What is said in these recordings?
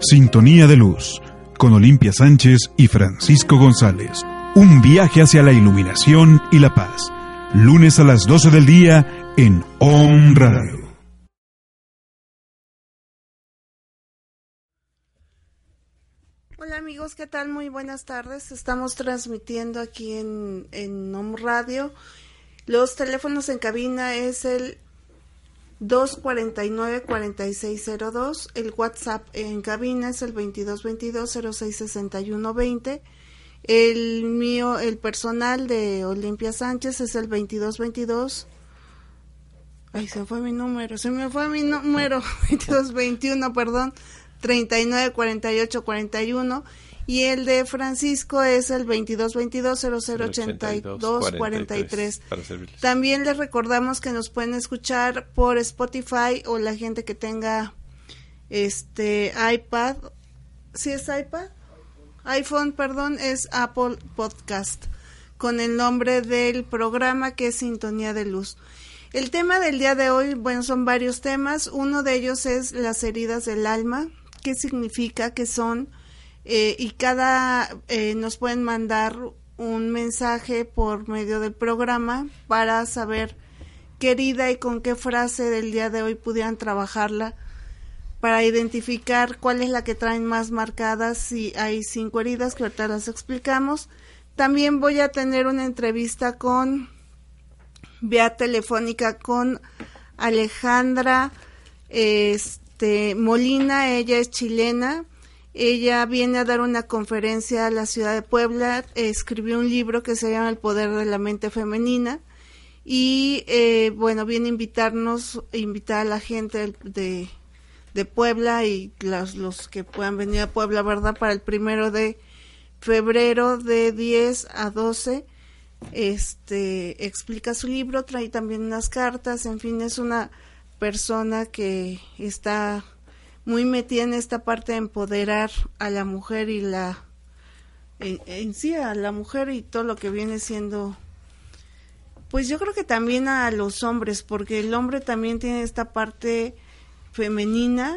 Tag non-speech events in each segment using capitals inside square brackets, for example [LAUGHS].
Sintonía de Luz, con Olimpia Sánchez y Francisco González. Un viaje hacia la iluminación y la paz. Lunes a las 12 del día en OM Radio. Hola amigos, ¿qué tal? Muy buenas tardes. Estamos transmitiendo aquí en, en OM Radio. Los teléfonos en cabina es el 249-4602. El WhatsApp en cabina es el 2222-066120. El mío, el personal de Olimpia Sánchez es el 2222. Ay, se fue mi número, se me fue mi número, [LAUGHS] 2221, perdón, 394841 y el de Francisco es el 2222-0082-43. También les recordamos que nos pueden escuchar por Spotify o la gente que tenga este iPad. ¿Sí es iPad? iPhone, perdón, es Apple Podcast con el nombre del programa que es Sintonía de Luz. El tema del día de hoy, bueno, son varios temas. Uno de ellos es las heridas del alma. ¿Qué significa? que son? Eh, y cada eh, nos pueden mandar un mensaje por medio del programa para saber qué herida y con qué frase del día de hoy pudieran trabajarla para identificar cuál es la que traen más marcadas si hay cinco heridas que ahorita las explicamos. También voy a tener una entrevista con vía telefónica con Alejandra este Molina ella es chilena ella viene a dar una conferencia a la ciudad de Puebla, escribió un libro que se llama El poder de la mente femenina y eh, bueno, viene a invitarnos, invitar a la gente de, de Puebla y los, los que puedan venir a Puebla, ¿verdad? Para el primero de febrero de 10 a 12 este explica su libro, trae también unas cartas, en fin, es una persona que está muy metida en esta parte de empoderar a la mujer y la en, sí a la mujer y todo lo que viene siendo pues yo creo que también a los hombres porque el hombre también tiene esta parte femenina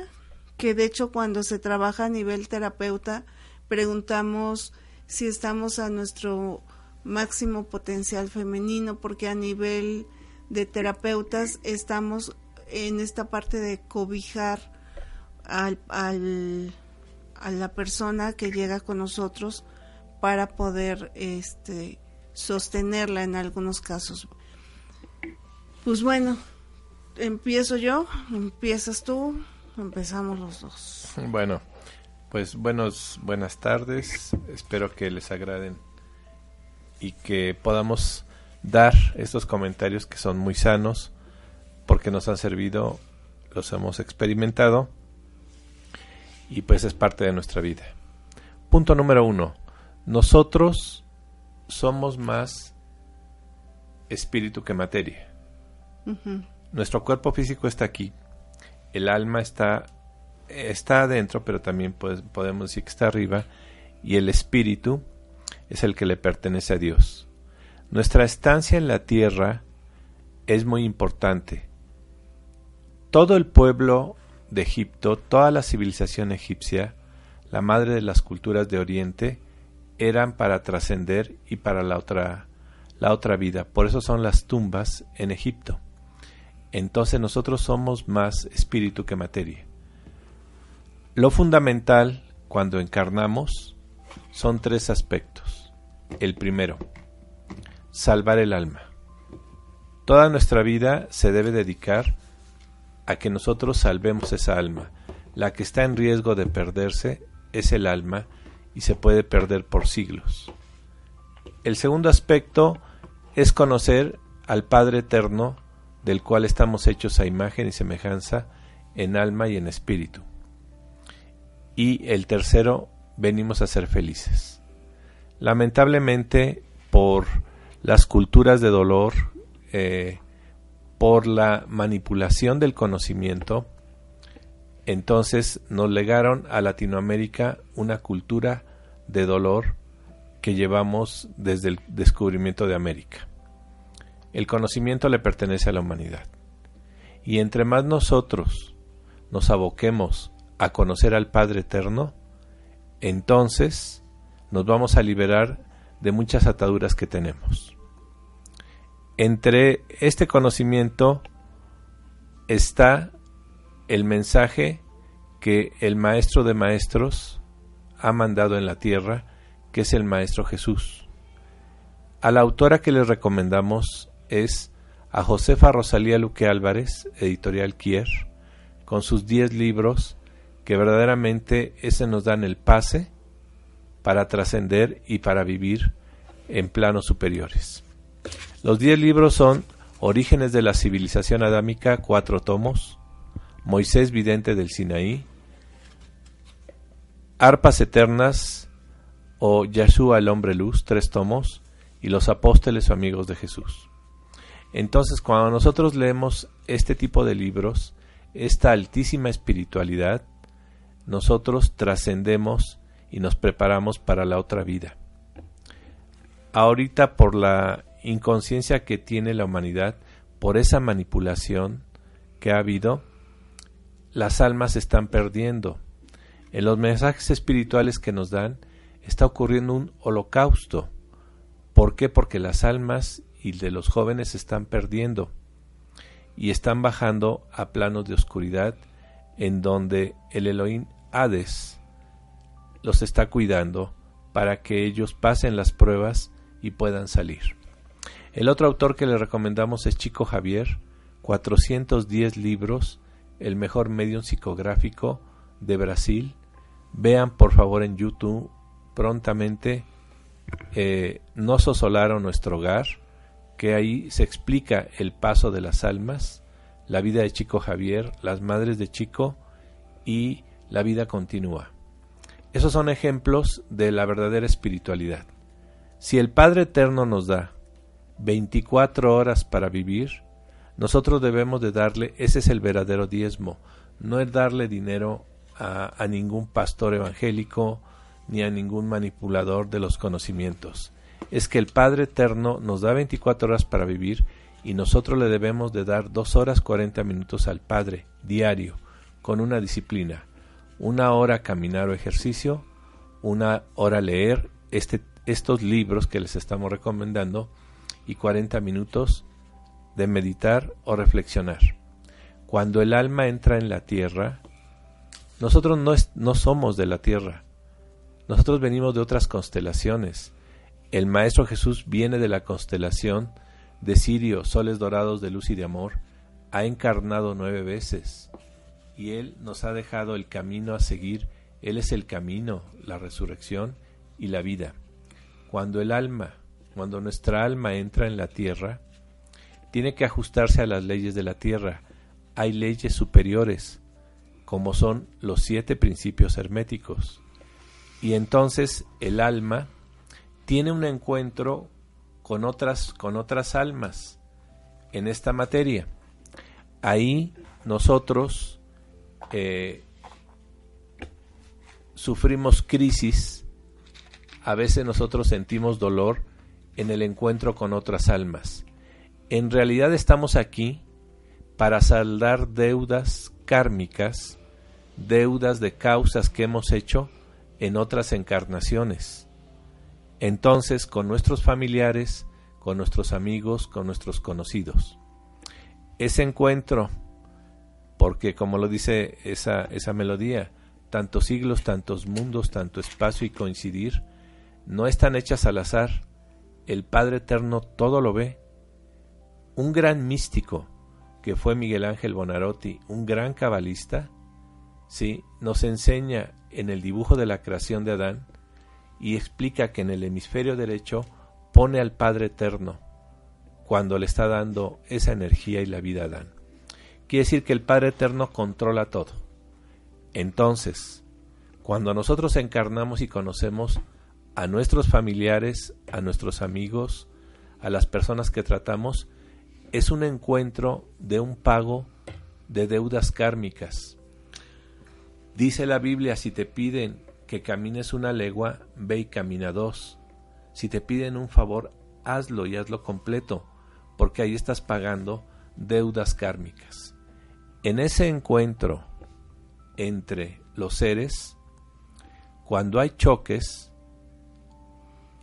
que de hecho cuando se trabaja a nivel terapeuta preguntamos si estamos a nuestro máximo potencial femenino porque a nivel de terapeutas estamos en esta parte de cobijar al, a la persona que llega con nosotros para poder este, sostenerla en algunos casos. Pues bueno, empiezo yo, empiezas tú, empezamos los dos. [LAUGHS] Bueno, pues buenos, buenas tardes, espero que les agraden y que podamos dar estos comentarios que son muy sanos porque nos han servido, los hemos experimentado y pues es parte de nuestra vida. Punto número uno. Nosotros somos más espíritu que materia. Nuestro cuerpo físico está aquí. El alma está, está adentro, pero también pues, podemos decir que está arriba. Y el espíritu es el que le pertenece a Dios. Nuestra estancia en la tierra es muy importante. Todo el pueblo de Egipto, toda la civilización egipcia, la madre de las culturas de Oriente, eran para trascender y para la otra, la otra vida. Por eso son las tumbas en Egipto. Entonces nosotros somos más espíritu que materia. Lo fundamental cuando encarnamos son tres aspectos. El primero, salvar el alma. Toda nuestra vida se debe dedicar a que nosotros salvemos esa alma. La que está en riesgo de perderse es el alma y se puede perder por siglos. El segundo aspecto es conocer al Padre Eterno del cual estamos hechos a imagen y semejanza en alma y en espíritu. Y el tercero, venimos a ser felices. Lamentablemente, por las culturas de dolor, eh, por la manipulación del conocimiento, entonces nos legaron a Latinoamérica una cultura de dolor que llevamos desde el descubrimiento de América. El conocimiento le pertenece a la humanidad. Y entre más nosotros nos aboquemos a conocer al Padre Eterno, entonces nos vamos a liberar de muchas ataduras que tenemos. Entre este conocimiento está el mensaje que el Maestro de Maestros ha mandado en la tierra, que es el Maestro Jesús. A la autora que les recomendamos es a Josefa Rosalía Luque Álvarez, editorial Kier, con sus 10 libros que verdaderamente ese nos dan el pase para trascender y para vivir en planos superiores. Los 10 libros son Orígenes de la civilización adámica, cuatro tomos, Moisés vidente del Sinaí, Arpas eternas o Yahshua el hombre luz, tres tomos, y los apóstoles o amigos de Jesús. Entonces, cuando nosotros leemos este tipo de libros, esta altísima espiritualidad, nosotros trascendemos y nos preparamos para la otra vida. Ahorita por la inconsciencia que tiene la humanidad, por esa manipulación que ha habido, las almas se están perdiendo. En los mensajes espirituales que nos dan está ocurriendo un holocausto. ¿Por qué? Porque las almas y de los jóvenes se están perdiendo y están bajando a planos de oscuridad en donde el Elohim Hades los está cuidando para que ellos pasen las pruebas y puedan salir. El otro autor que le recomendamos es Chico Javier, 410 libros, el mejor medio psicográfico de Brasil. Vean por favor en YouTube prontamente eh, No sosolaron nuestro hogar, que ahí se explica el paso de las almas, la vida de Chico Javier, las madres de Chico y la vida continúa. Esos son ejemplos de la verdadera espiritualidad. Si el Padre Eterno nos da 24 horas para vivir, nosotros debemos de darle, ese es el verdadero diezmo, no es darle dinero a, ningún pastor evangélico ni a ningún manipulador de los conocimientos es que el Padre Eterno nos da 24 horas para vivir y nosotros le debemos de dar 2 horas 40 minutos al Padre diario, con una disciplina. Una hora caminar o ejercicio, una hora leer este, estos libros que les estamos recomendando y 40 minutos de meditar o reflexionar. Cuando el alma entra en la tierra, nosotros no, somos de la tierra, nosotros venimos de otras constelaciones, el Maestro Jesús viene de la constelación de Sirio, soles dorados de luz y de amor, ha encarnado nueve veces y Él nos ha dejado el camino a seguir. Él es el camino, la resurrección y la vida. Cuando el alma, cuando nuestra alma entra en la tierra, tiene que ajustarse a las leyes de la tierra. Hay leyes superiores, como son los siete principios herméticos. Y entonces el alma tiene un encuentro con otras, con otras almas en esta materia. Ahí nosotros eh, sufrimos crisis, a veces nosotros sentimos dolor en el encuentro con otras almas. En realidad estamos aquí para saldar deudas kármicas, deudas de causas que hemos hecho en otras encarnaciones entonces con nuestros familiares, con nuestros amigos, con nuestros conocidos. Ese encuentro, porque como lo dice esa, esa melodía, tantos siglos, tantos mundos, tanto espacio y coincidir, no están hechas al azar. El Padre Eterno todo lo ve. Un gran místico, que fue Miguel Ángel Bonarotti, un gran cabalista, sí, nos enseña en el dibujo de la creación de Adán, y explica que en el hemisferio derecho pone al Padre Eterno cuando le está dando esa energía y la vida a Adán. Quiere decir que el Padre Eterno controla todo. Entonces, cuando nosotros encarnamos y conocemos a nuestros familiares, a nuestros amigos, a las personas que tratamos, es un encuentro de un pago de deudas kármicas. Dice la Biblia, si te piden que camines una legua, ve y camina dos. Si te piden un favor, hazlo y hazlo completo, porque ahí estás pagando deudas kármicas. En ese encuentro entre los seres, cuando hay choques,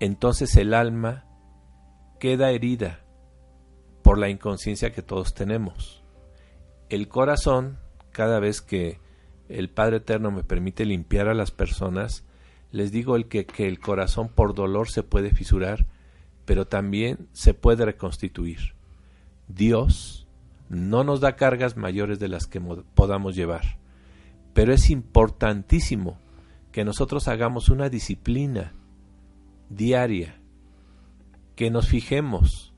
entonces el alma queda herida por la inconsciencia que todos tenemos. El corazón, cada vez que el Padre Eterno me permite limpiar a las personas, les digo el que, que el corazón por dolor se puede fisurar, pero también se puede reconstituir. Dios no nos da cargas mayores de las que podamos llevar, pero es importantísimo que nosotros hagamos una disciplina diaria, que nos fijemos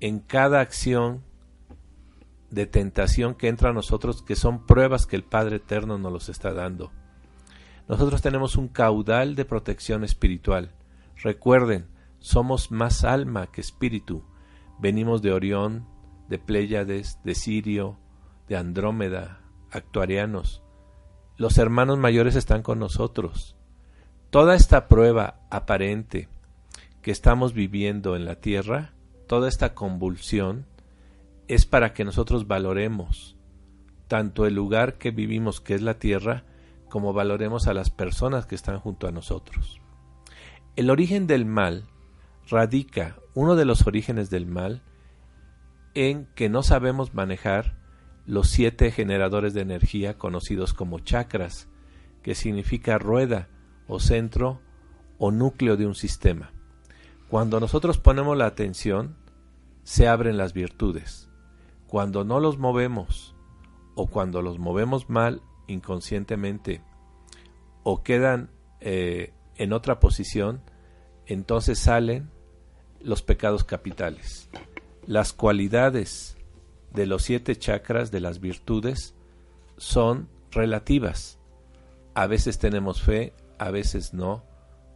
en cada acción de tentación que entra a nosotros, que son pruebas que el Padre Eterno nos los está dando. Nosotros tenemos un caudal de protección espiritual. Recuerden, somos más alma que espíritu. Venimos de Orión, de Pléyades, de Sirio, de Andrómeda, actuarianos. Los hermanos mayores están con nosotros. Toda esta prueba aparente que estamos viviendo en la tierra, toda esta convulsión, es para que nosotros valoremos tanto el lugar que vivimos, que es la tierra, como valoremos a las personas que están junto a nosotros. El origen del mal radica, uno de los orígenes del mal, en que no sabemos manejar los siete generadores de energía conocidos como chakras, que significa rueda o centro o núcleo de un sistema. Cuando nosotros ponemos la atención, se abren las virtudes. Cuando no los movemos o cuando los movemos mal inconscientemente o quedan eh, en otra posición, entonces salen los pecados capitales. Las cualidades de los siete chakras de las virtudes son relativas. A veces tenemos fe, a veces no,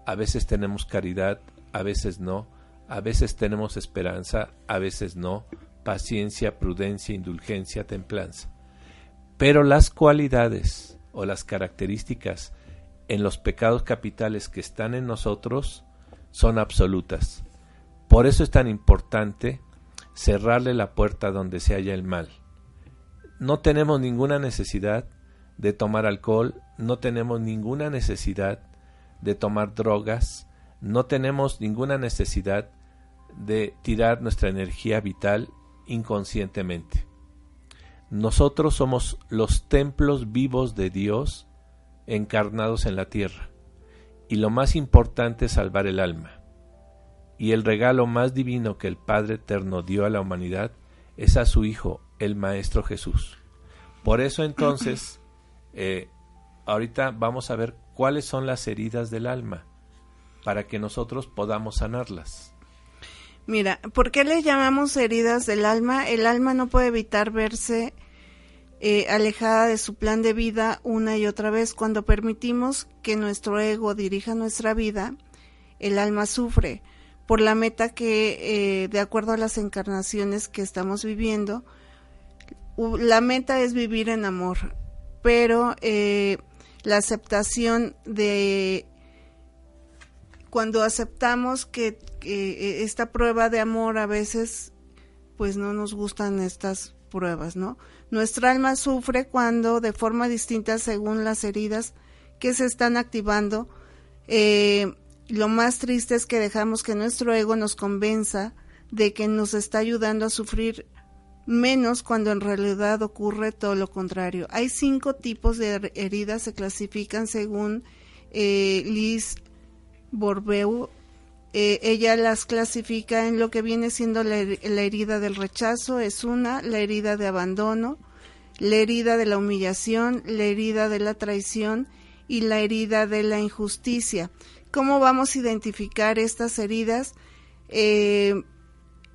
a veces tenemos caridad, a veces no, a veces tenemos esperanza, a veces no, paciencia, prudencia, indulgencia, templanza. Pero las cualidades o las características en los pecados capitales que están en nosotros son absolutas. Por eso es tan importante cerrarle la puerta donde se halla el mal. No tenemos ninguna necesidad de tomar alcohol, no tenemos ninguna necesidad de tomar drogas, no tenemos ninguna necesidad de tirar nuestra energía vital inconscientemente. Nosotros somos los templos vivos de Dios encarnados en la tierra, y lo más importante es salvar el alma. Y el regalo más divino que el Padre Eterno dio a la humanidad es a su Hijo, el Maestro Jesús. Por eso entonces, eh, ahorita vamos a ver cuáles son las heridas del alma, para que nosotros podamos sanarlas. Mira, ¿por qué le llamamos heridas del alma? El alma no puede evitar verse eh, alejada de su plan de vida una y otra vez. Cuando permitimos que nuestro ego dirija nuestra vida, el alma sufre por la meta que, eh, de acuerdo a las encarnaciones que estamos viviendo, la meta es vivir en amor, pero eh, la aceptación de cuando aceptamos que, que, esta prueba de amor a veces pues no nos gustan estas pruebas, ¿no? Nuestra alma sufre cuando, de forma distinta según las heridas que se están activando, eh, lo más triste es que dejamos que nuestro ego nos convenza de que nos está ayudando a sufrir menos cuando en realidad ocurre todo lo contrario. Hay cinco tipos de heridas, se clasifican según eh, Liz Borbeu eh, ella las clasifica en lo que viene siendo la, herida del rechazo, es una, la herida de abandono, la herida de la humillación, la herida de la traición y la herida de la injusticia. ¿Cómo vamos a identificar estas heridas? Eh,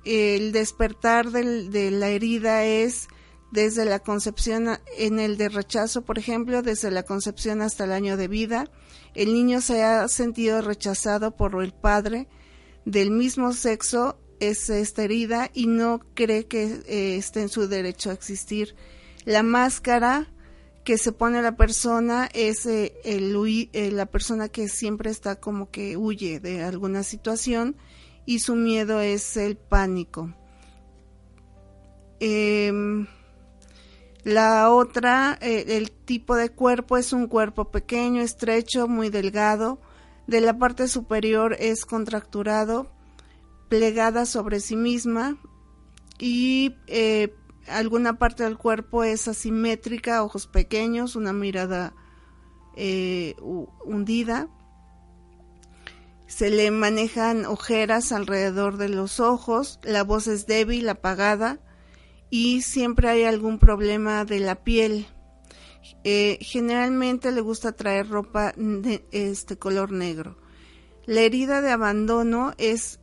el despertar de la herida es desde la concepción en el de rechazo, por ejemplo, desde la concepción hasta el año de vida, el niño se ha sentido rechazado por el padre del mismo sexo, es esta herida y no cree que eh, esté en su derecho a existir. La máscara que se pone la persona es eh, el, eh, la persona que siempre está como que huye de alguna situación y su miedo es el pánico. Em, La otra, eh, el tipo de cuerpo es un cuerpo pequeño, estrecho, muy delgado. De la parte superior es contracturado, plegada sobre sí misma y eh, alguna parte del cuerpo es asimétrica, ojos pequeños, una mirada eh, hundida. Se le manejan ojeras alrededor de los ojos, la voz es débil, apagada y siempre hay algún problema de la piel. Eh, generalmente le gusta traer ropa de este color negro. La herida de abandono es,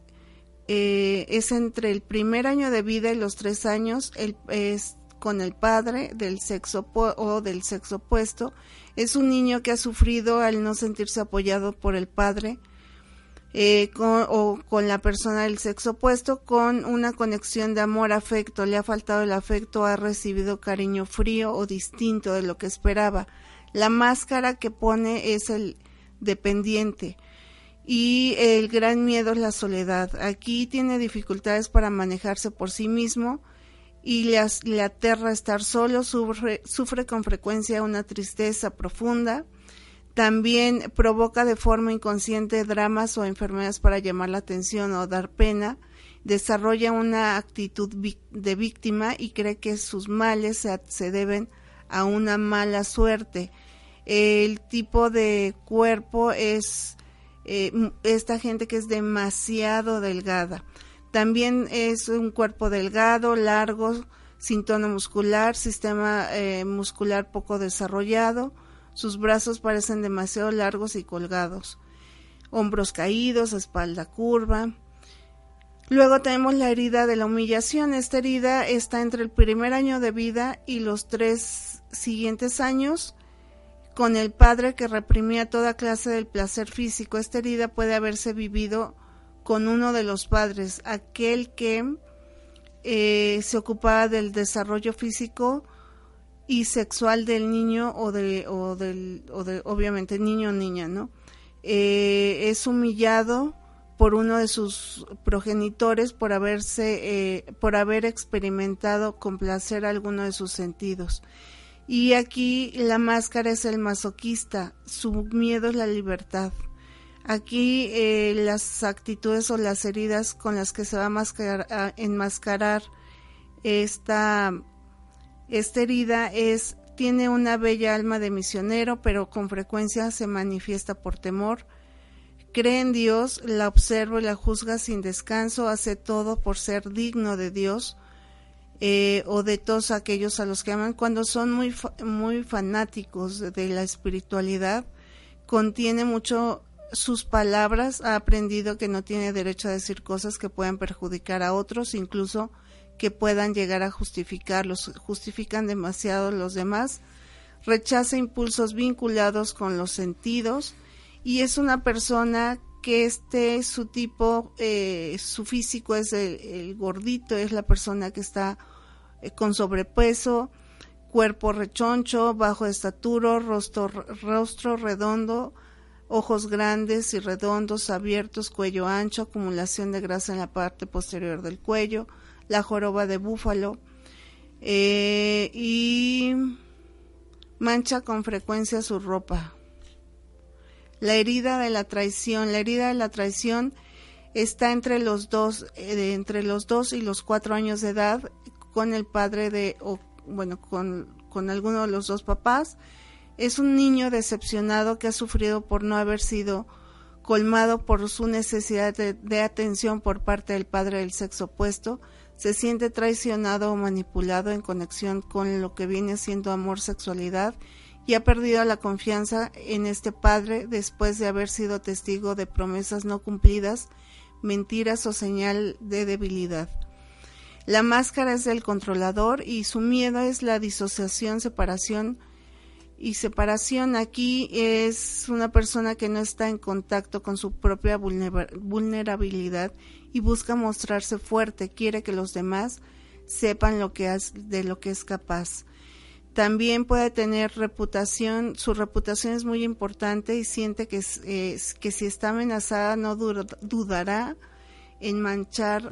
eh, es entre el primer año de vida y los tres años, es con el padre del sexo o del sexo opuesto. Es un niño que ha sufrido al no sentirse apoyado por el padre eh, con, o con la persona del sexo opuesto con una conexión de amor afecto. Le ha faltado el afecto ha recibido cariño frío o distinto de lo que esperaba. La máscara que pone es el dependiente. Y el gran miedo es la soledad. Aquí tiene dificultades para manejarse por sí mismo y le, aterra estar solo. Sufre con frecuencia una tristeza profunda también provoca de forma inconsciente dramas o enfermedades para llamar la atención o dar pena. Desarrolla una actitud de víctima y cree que sus males se, deben a una mala suerte. El tipo de cuerpo es eh, esta gente que es demasiado delgada. También es un cuerpo delgado, largo, sin tono muscular, sistema eh, muscular poco desarrollado, sus brazos parecen demasiado largos y colgados. Hombros caídos, espalda curva. Luego tenemos la herida de la humillación. Esta herida está entre el primer año de vida y los tres siguientes años con el padre que reprimía toda clase del placer físico. Esta herida puede haberse vivido con uno de los padres, aquel que eh, se ocupaba del desarrollo físico y sexual del niño o de, o del, o de obviamente niño o niña, ¿no? Eh, es humillado por uno de sus progenitores por haberse, eh, por haber experimentado con placer alguno de sus sentidos. Y aquí la máscara es el masoquista, su miedo es la libertad. Aquí eh, las actitudes o las heridas con las que se va a enmascarar esta esta herida es tiene una bella alma de misionero, pero con frecuencia se manifiesta por temor. Cree en Dios, la observa y la juzga sin descanso, hace todo por ser digno de Dios eh, o de todos aquellos a los que aman. Cuando son muy, muy fanáticos de la espiritualidad, contiene mucho sus palabras, ha aprendido que no tiene derecho a decir cosas que puedan perjudicar a otros, incluso que puedan llegar a justificarlos, justifican demasiado los demás, rechaza impulsos vinculados con los sentidos y es una persona que este su tipo, eh, su físico es el, gordito, es la persona que está eh, con sobrepeso, cuerpo rechoncho, bajo de estatura, rostro, rostro redondo, ojos grandes y redondos, abiertos, cuello ancho, acumulación de grasa en la parte posterior del cuello, la joroba de búfalo eh, y mancha con frecuencia su ropa. La herida de la traición, la herida de la traición está entre los dos, eh, entre los dos y los cuatro años de edad con el padre de, o bueno, con, con alguno de los dos papás. Es un niño decepcionado que ha sufrido por no haber sido colmado por su necesidad de atención por parte del padre del sexo opuesto se siente traicionado o manipulado en conexión con lo que viene siendo amor, sexualidad y ha perdido la confianza en este padre después de haber sido testigo de promesas no cumplidas, mentiras o señal de debilidad. La máscara es del controlador y su miedo es la disociación, separación y separación aquí es una persona que no está en contacto con su propia vulnerabilidad y busca mostrarse fuerte, quiere que los demás sepan lo que de lo que es capaz. También puede tener reputación, su reputación es muy importante y siente que, que si está amenazada no dudará en manchar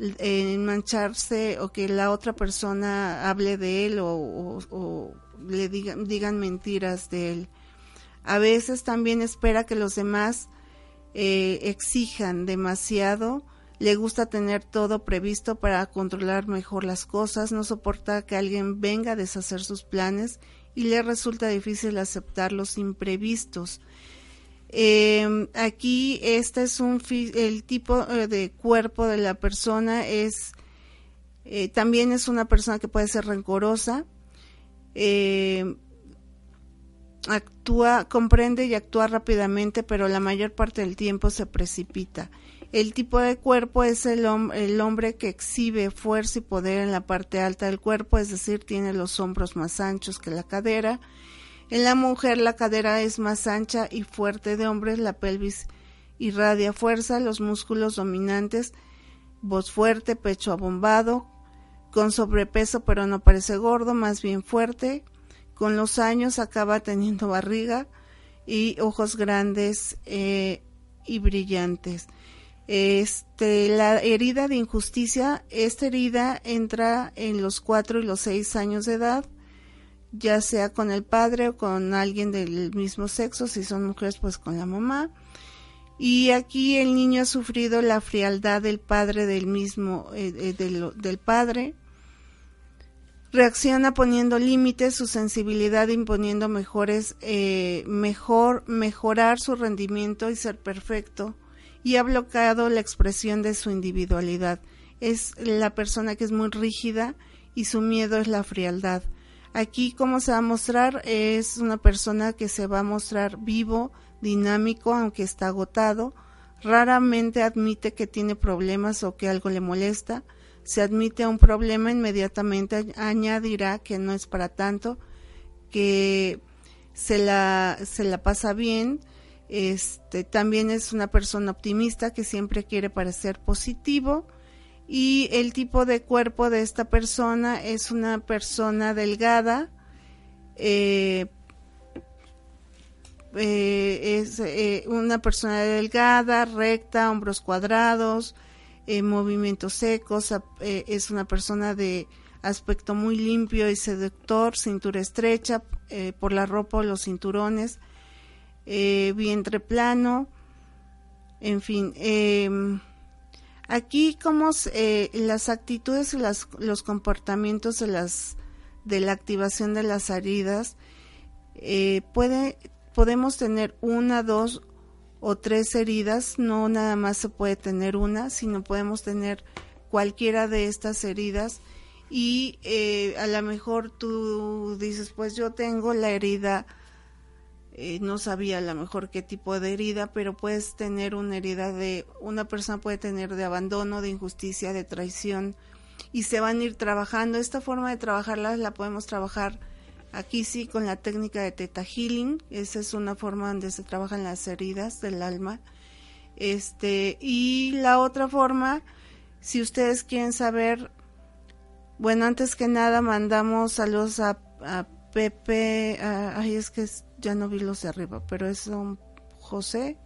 en mancharse o que la otra persona hable de él o, le digan, digan mentiras de él. A veces también espera que los demás eh, exijan demasiado, le gusta tener todo previsto para controlar mejor las cosas, no soporta que alguien venga a deshacer sus planes y le resulta difícil aceptar los imprevistos. Eh, aquí este es un el tipo eh, de cuerpo de la persona es eh, también es una persona que puede ser rencorosa eh, actúa comprende y actúa rápidamente pero la mayor parte del tiempo se precipita. El tipo de cuerpo es el, el hombre que exhibe fuerza y poder en la parte alta del cuerpo es decir tiene los hombros más anchos que la cadera. En la mujer la cadera es más ancha y fuerte de hombres, la pelvis irradia fuerza, los músculos dominantes, voz fuerte, pecho abombado, con sobrepeso pero no parece gordo, más bien fuerte, con los años acaba teniendo barriga y ojos grandes eh, y brillantes. Este, la herida de injusticia, esta herida entra en los cuatro y los seis años de edad, ya sea con el padre o con alguien del mismo sexo, si son mujeres pues con la mamá. Y aquí el niño ha sufrido la frialdad del padre del mismo, eh, eh, del, padre. Reacciona poniendo límites, su sensibilidad imponiendo mejores, eh, mejor, mejorar su rendimiento y ser perfecto. Y ha bloqueado la expresión de su individualidad. Es la persona que es muy rígida y su miedo es la frialdad Aquí, como se va a mostrar, es una persona que se va a mostrar vivo, dinámico, aunque está agotado. Raramente admite que tiene problemas o que algo le molesta. Se admite un problema, inmediatamente añadirá que no es para tanto, que se la, se la pasa bien. Este, también es una persona optimista que siempre quiere parecer positivo y el tipo de cuerpo de esta persona es una persona delgada, eh, eh, es eh, una persona delgada, recta, hombros cuadrados, movimientos secos, es una persona de aspecto muy limpio y seductor, cintura estrecha por la ropa o los cinturones, vientre plano, en fin em, Aquí como eh, las actitudes y los comportamientos de, las, de la activación de las heridas, eh, puede, podemos tener una, dos o tres heridas, no nada más se puede tener una, sino podemos tener cualquiera de estas heridas y eh, a lo mejor tú dices, pues yo tengo la herida eh, no sabía a lo mejor qué tipo de herida, pero puedes tener una herida de, una persona puede tener de abandono, de injusticia, de traición, y se van a ir trabajando. Esta forma de trabajarla la podemos trabajar aquí sí con la técnica de Theta Healing, esa es una forma donde se trabajan las heridas del alma. Este, y la otra forma, si ustedes quieren saber, bueno, antes que nada mandamos saludos a, a Pepe, ay, es que ya no vi los de arriba, pero es don José.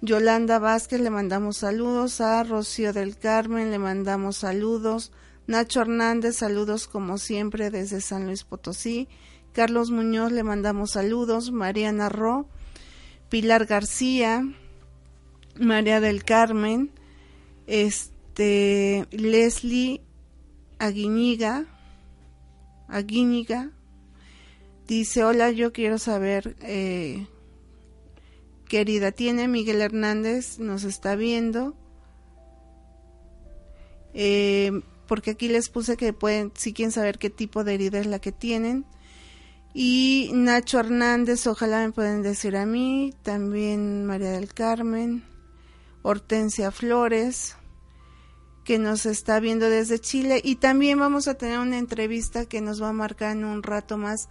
Yolanda Vázquez le mandamos saludos, a Rocío del Carmen le mandamos saludos, Nacho Hernández saludos como siempre desde San Luis Potosí, Carlos Muñoz le mandamos saludos, Mariana Ro, Pilar García, María del Carmen, este Leslie Aguiñiga, Aguíñiga, Dice, hola, yo quiero saber, eh, querida, tiene Miguel Hernández, nos está viendo. Eh, porque aquí les puse que pueden, si quieren saber qué tipo de herida es la que tienen. Y Nacho Hernández, ojalá me pueden decir a mí, también María del Carmen, Hortensia Flores, que nos está viendo desde Chile. Y también vamos a tener una entrevista que nos va a marcar en un rato más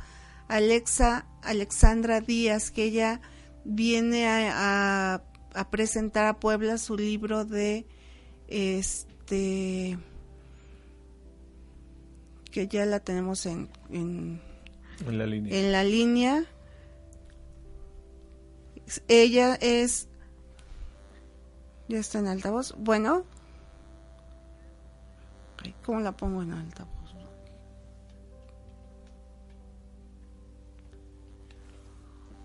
Alexa Alexandra Díaz, que ella viene a, presentar a Puebla su libro de este que ya la tenemos en, en, la línea. En la línea. Ella es ya está en altavoz. Bueno. ¿Cómo la pongo en alta?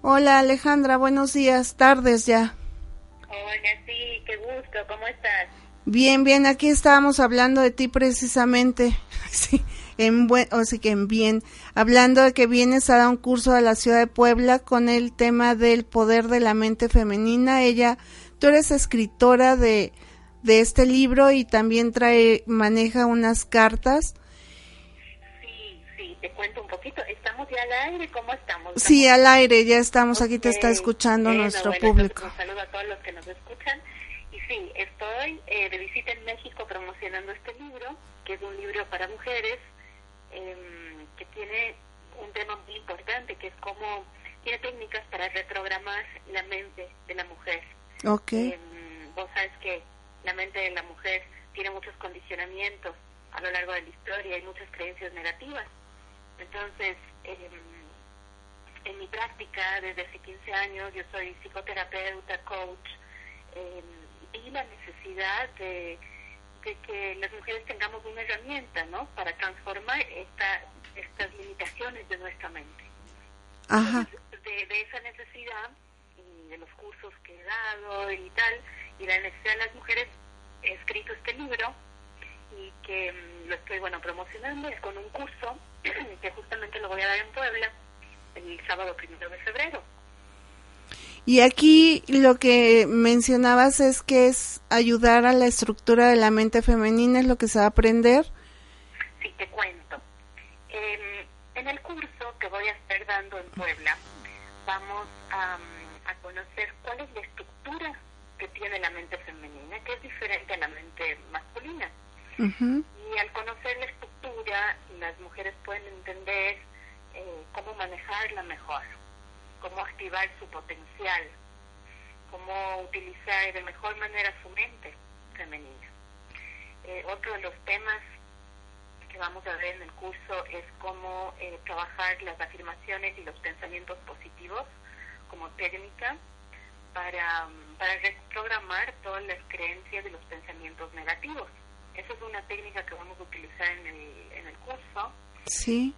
Hola Alejandra, buenos días, tardes ya. Hola, sí, qué gusto, ¿cómo estás? Bien, bien, aquí estábamos hablando de ti precisamente, [LAUGHS] sí, en buen, o sea que en bien, hablando de que vienes a dar un curso a la ciudad de Puebla con el tema del poder de la mente femenina. Ella, tú eres escritora de, de este libro y también trae, maneja unas cartas te cuento un poquito. ¿Estamos ya al aire? ¿Cómo estamos? Sí, al aire, ya estamos. Aquí te está escuchando nuestro público. Un saludo a todos los que nos escuchan. Y sí, estoy eh, de visita en México promocionando este libro, que es un libro para mujeres, em, que tiene un tema muy importante, que es cómo tiene técnicas para reprogramar la mente de la mujer. Ok. Em, vos sabes que la mente de la mujer tiene muchos condicionamientos a lo largo de la historia y muchas creencias negativas. Entonces, en mi práctica desde hace 15 años, yo soy psicoterapeuta, coach, eh, vi la necesidad de, que las mujeres tengamos una herramienta, ¿no? Para transformar esta, estas limitaciones de nuestra mente. Ajá. de, de esa necesidad y de los cursos que he dado y tal, y la necesidad de las mujeres, he escrito este libro y que mm, lo estoy bueno promocionando con un curso [CLEARS THROAT] que justamente lo voy a dar en Puebla el sábado primero de febrero. Y aquí lo que mencionabas es que es ayudar a la estructura de la mente femenina, es lo que se va a aprender. Sí, te cuento. Em, en el curso que voy a estar dando en Puebla, vamos a, a conocer cuál es la estructura que tiene la mente femenina, que es diferente a la mente masculina. Y al conocer la estructura, las mujeres pueden entender eh, cómo manejarla mejor, cómo activar su potencial, cómo utilizar de mejor manera su mente femenina. Eh, otro de los temas que vamos a ver en el curso es cómo eh, trabajar las afirmaciones y los pensamientos positivos como técnica para, para reprogramar todas las creencias y los pensamientos negativos. Esa es una técnica que vamos a utilizar en el, en el curso. Sí.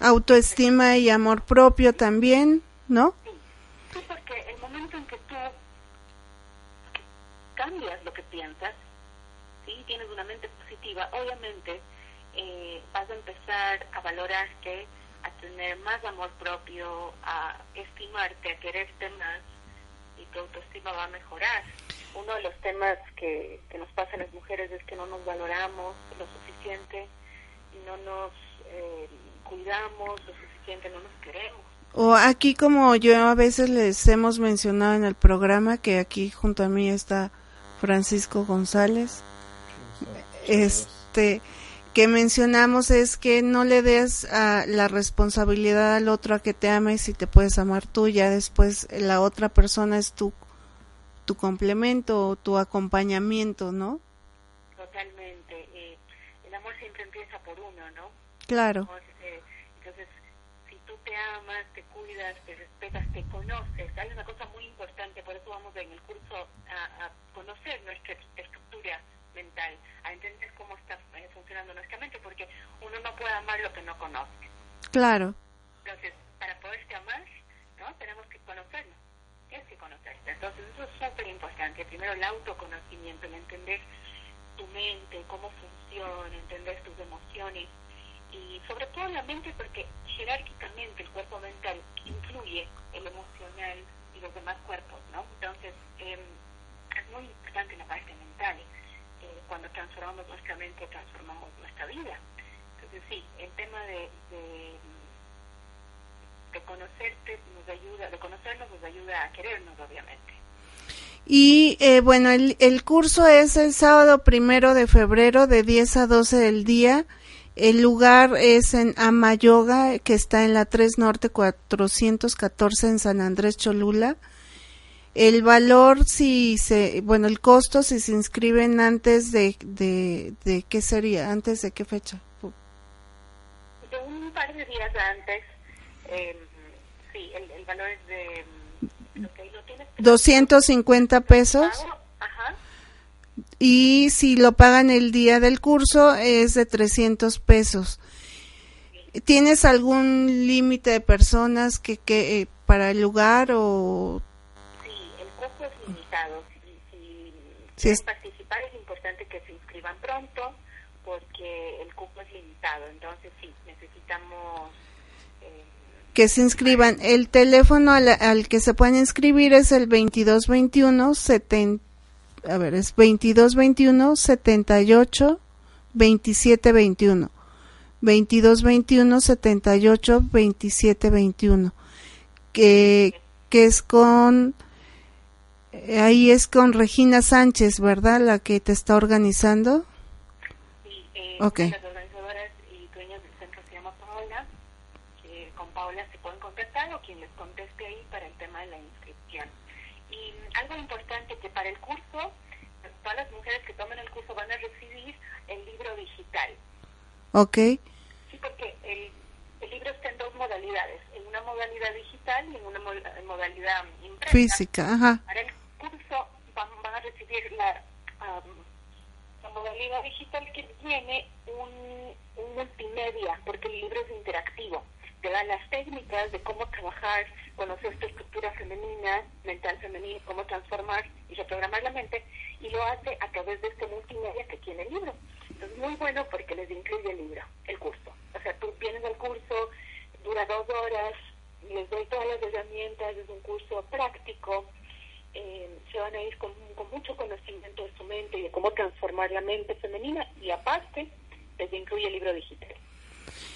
Autoestima y amor propio también, ¿no? Sí. porque el momento en que tú cambias lo que piensas, ¿sí? tienes una mente positiva, obviamente eh, vas a empezar a valorarte, a tener más amor propio, a estimarte, a quererte más y tu autoestima va a mejorar uno de los temas que, nos pasa a las mujeres es que no nos valoramos lo suficiente, no nos eh, cuidamos lo suficiente, no nos queremos. O aquí como yo a veces les hemos mencionado en el programa que aquí junto a mí está Francisco González, este que mencionamos es que no le des a la responsabilidad al otro a que te ame si te puedes amar tú, ya después la otra persona es tu tu complemento o tu acompañamiento, ¿no? Totalmente. Eh, el amor siempre empieza por uno, ¿no? Claro. Entonces, te amas, te cuidas, te respetas, te conoces, hay una cosa muy importante, por eso vamos en el curso a, conocer nuestra estructura mental, a entender cómo está eh, funcionando nuestra mente, porque uno no puede amar lo que no conoce. Claro. Entonces, para poderte amar, ¿no? Tenemos que conocernos que conocerte. Entonces eso es súper importante. Primero el autoconocimiento, el entender tu mente, cómo funciona, entender tus emociones y sobre todo la mente porque jerárquicamente el cuerpo mental incluye el emocional y los demás cuerpos, ¿no? Entonces em, es muy importante la parte mental. Eh, cuando transformamos nuestra mente, transformamos nuestra vida. Entonces sí, el tema de de conocerte nos ayuda, de conocernos nos ayuda a querernos, obviamente. Y eh, bueno, el, el curso es el sábado primero de febrero de 10 a 12 del día. El lugar es en Amayoga, que está en la 3 Norte 414 en San Andrés Cholula. El valor, si se, bueno, el costo, si se inscriben antes de, de, de qué sería, antes de qué fecha. De un par de días antes, eh, sí, el, el, valor es de... 250 pesos. Y si lo pagan el día del curso es de 300 pesos. ¿Tienes algún límite de personas que, que eh, para el lugar o...? Sí, el cupo es limitado. Si, si es... participar es importante que se inscriban pronto porque el cupo es limitado. Entonces sí, necesitamos... Eh, que se inscriban. El teléfono al, al, que se pueden inscribir es el 2221 70 a ver, es 2221 78 27 21. 22 21 78 27 21. Que, que es con. Ahí es con Regina Sánchez, ¿verdad? La que te está organizando. Sí, eh, okay. las organizadoras y dueñas del centro se llama Paola. Que con Paola se pueden contactar o quien les conteste ahí para el tema de la inscripción. Y algo importante que para el curso todas las mujeres que tomen el curso van a recibir el libro digital. Ok. Sí, porque el, el libro está en dos modalidades, en una modalidad digital y en una modalidad impresa. Física, ajá. Para el curso van, a recibir la, la modalidad digital que tiene un, un multimedia, porque el libro es interactivo te dan las técnicas de cómo trabajar, conocer esta estructura femenina, mental femenina, cómo transformar y reprogramar la mente, y lo hace a través de este multimedia que tiene el libro. Entonces, muy bueno porque les incluye el libro, el curso. O sea, tú vienes al curso, dura dos horas, les doy todas las herramientas, es un curso práctico, eh, se van a ir con, con mucho conocimiento de su mente y de cómo transformar la mente femenina, y aparte, les incluye el libro digital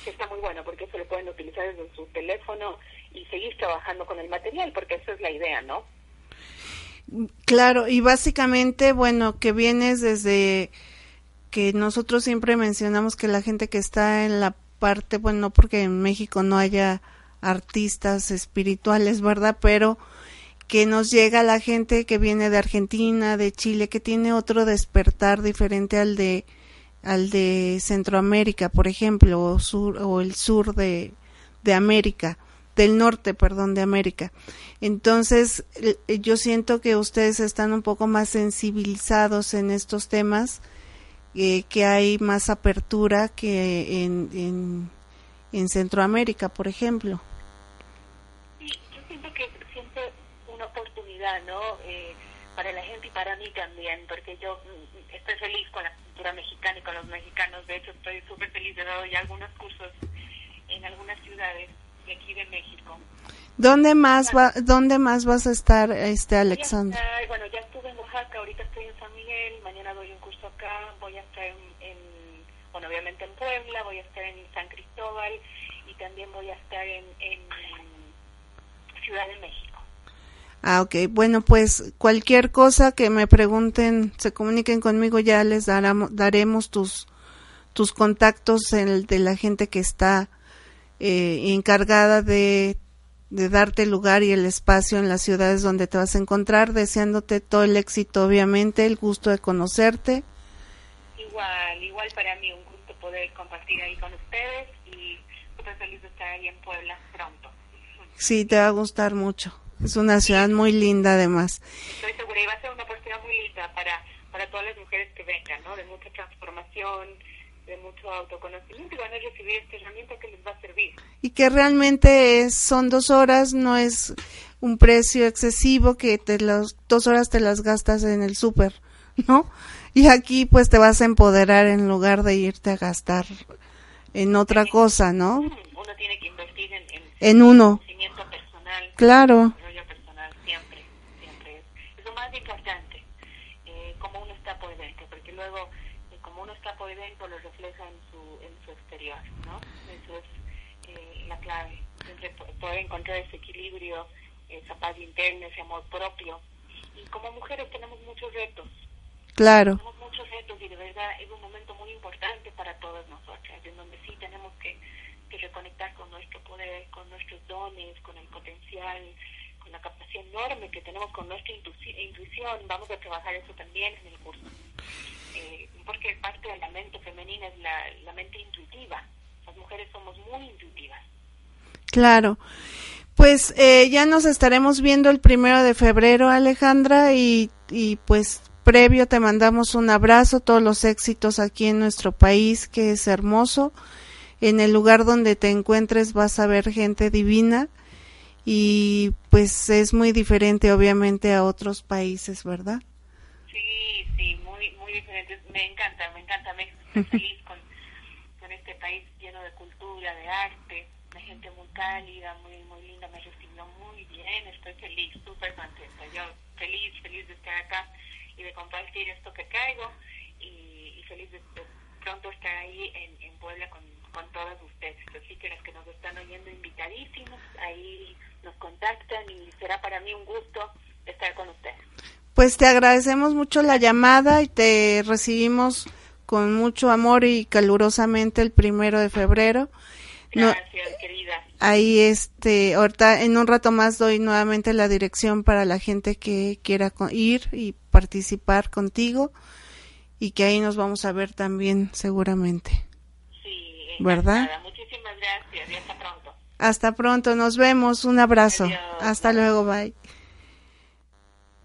que está muy bueno porque eso lo pueden utilizar desde su teléfono y seguir trabajando con el material, porque eso es la idea, ¿no? Claro, y básicamente, bueno, que vienes desde que nosotros siempre mencionamos que la gente que está en la parte, bueno, no porque en México no haya artistas espirituales, ¿verdad? Pero que nos llega la gente que viene de Argentina, de Chile, que tiene otro despertar diferente al de al de Centroamérica, por ejemplo, o, sur, o el sur de, de América, del norte, perdón, de América. Entonces, yo siento que ustedes están un poco más sensibilizados en estos temas, eh, que hay más apertura que en, en, en, Centroamérica, por ejemplo. Sí, yo siento que siempre una oportunidad, ¿no? Eh, para la gente y para mí también, porque yo mm, estoy feliz con la mexicana y con los mexicanos. De hecho, estoy súper feliz de dar ya algunos cursos en algunas ciudades de aquí de México. ¿Dónde más va, dónde más vas a estar, este Alexandra? bueno, ya estuve en Oaxaca, ahorita estoy en San Miguel, mañana doy un curso acá, voy a estar en, bueno, obviamente en Puebla, voy a estar en San Cristóbal y también voy a estar en, en Ciudad de México. Ah, ok. Bueno, pues cualquier cosa que me pregunten, se comuniquen conmigo, ya les daramos, daremos tus, tus contactos el de la gente que está eh, encargada de, de darte el lugar y el espacio en las ciudades donde te vas a encontrar, deseándote todo el éxito, obviamente, el gusto de conocerte. Igual, igual para mí un gusto poder compartir ahí con ustedes y súper feliz de estar ahí en Puebla pronto. Sí, te va a gustar mucho. Es una ciudad muy linda además. Estoy segura y va a ser una oportunidad muy linda para, para todas las mujeres que vengan, ¿no? De mucha transformación, de mucho autoconocimiento y van a recibir esta herramienta que les va a servir. Y que realmente es, son dos horas, no es un precio excesivo que te las dos horas te las gastas en el súper, ¿no? Y aquí pues te vas a empoderar en lugar de irte a gastar en otra cosa, ¿no? Uno tiene que invertir en, en, en uno. Conocimiento personal. Claro. luego, eh, como uno está por dentro, lo refleja en su, en su exterior, ¿no? Eso es eh, la clave, siempre poder encontrar ese equilibrio, esa paz interna, ese amor propio. Y como mujeres tenemos muchos retos. Claro. Tenemos muchos retos y de verdad es un momento muy importante para todas nosotras, en donde sí tenemos que, que reconectar con nuestro poder, con nuestros dones, con el potencial, con la capacidad enorme que tenemos con nuestra intuición. Vamos a trabajar eso también en el curso. Eh, porque parte de la mente femenina es la, mente intuitiva. Las mujeres somos muy intuitivas. Claro. Pues eh, ya nos estaremos viendo el primero de febrero, Alejandra, y, y pues previo te mandamos un abrazo, todos los éxitos aquí en nuestro país, que es hermoso. En el lugar donde te encuentres vas a ver gente divina y pues es muy diferente obviamente a otros países, ¿verdad? Sí, sí, muy, muy diferente. Me encanta, me encanta. Me estoy feliz [LAUGHS] con, con este país lleno de cultura, de arte, de gente muy cálida, muy, muy linda. Me recibió muy bien. Estoy feliz, súper contenta. Yo feliz, feliz de estar acá de compartir esto que traigo y, feliz de, pronto estar ahí en, en Puebla con, con todos ustedes. Así que los que nos están oyendo, invitadísimos, ahí nos contactan y será para mí un gusto estar con ustedes. Pues te agradecemos mucho la llamada y te recibimos con mucho amor y calurosamente el primero de febrero. Gracias, querida. Ahí, este, ahorita en un rato más doy nuevamente la dirección para la gente que quiera ir y participar contigo y que ahí nos vamos a ver también seguramente. Sí, ¿verdad? Muchísimas gracias y hasta pronto. Hasta pronto, nos vemos, un abrazo. Hasta luego, bye.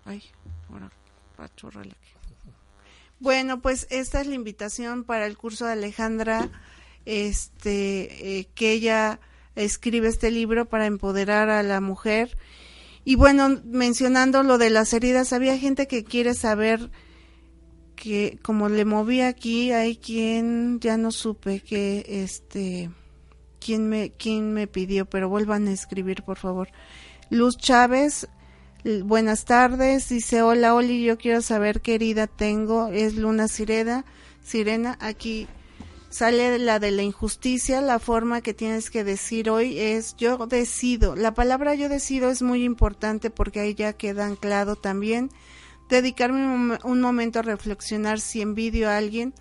Ay, ahora, Bueno, pues esta es la invitación para el curso de Alejandra, este, eh, que ella escribe este libro para empoderar a la mujer. Y bueno, mencionando lo de las heridas, había gente que quiere saber que como le moví aquí, hay quien ya no supe que este quién me quién me pidió, pero vuelvan a escribir, por favor. Luz Chávez, buenas tardes, dice, "Hola, Oli, yo quiero saber qué herida tengo." Es Luna Sirena, Sirena, aquí sale la de la injusticia, la forma que tienes que decir hoy es yo decido. La palabra yo decido es muy importante porque ahí ya queda anclado también dedicarme un momento a reflexionar si envidio a alguien,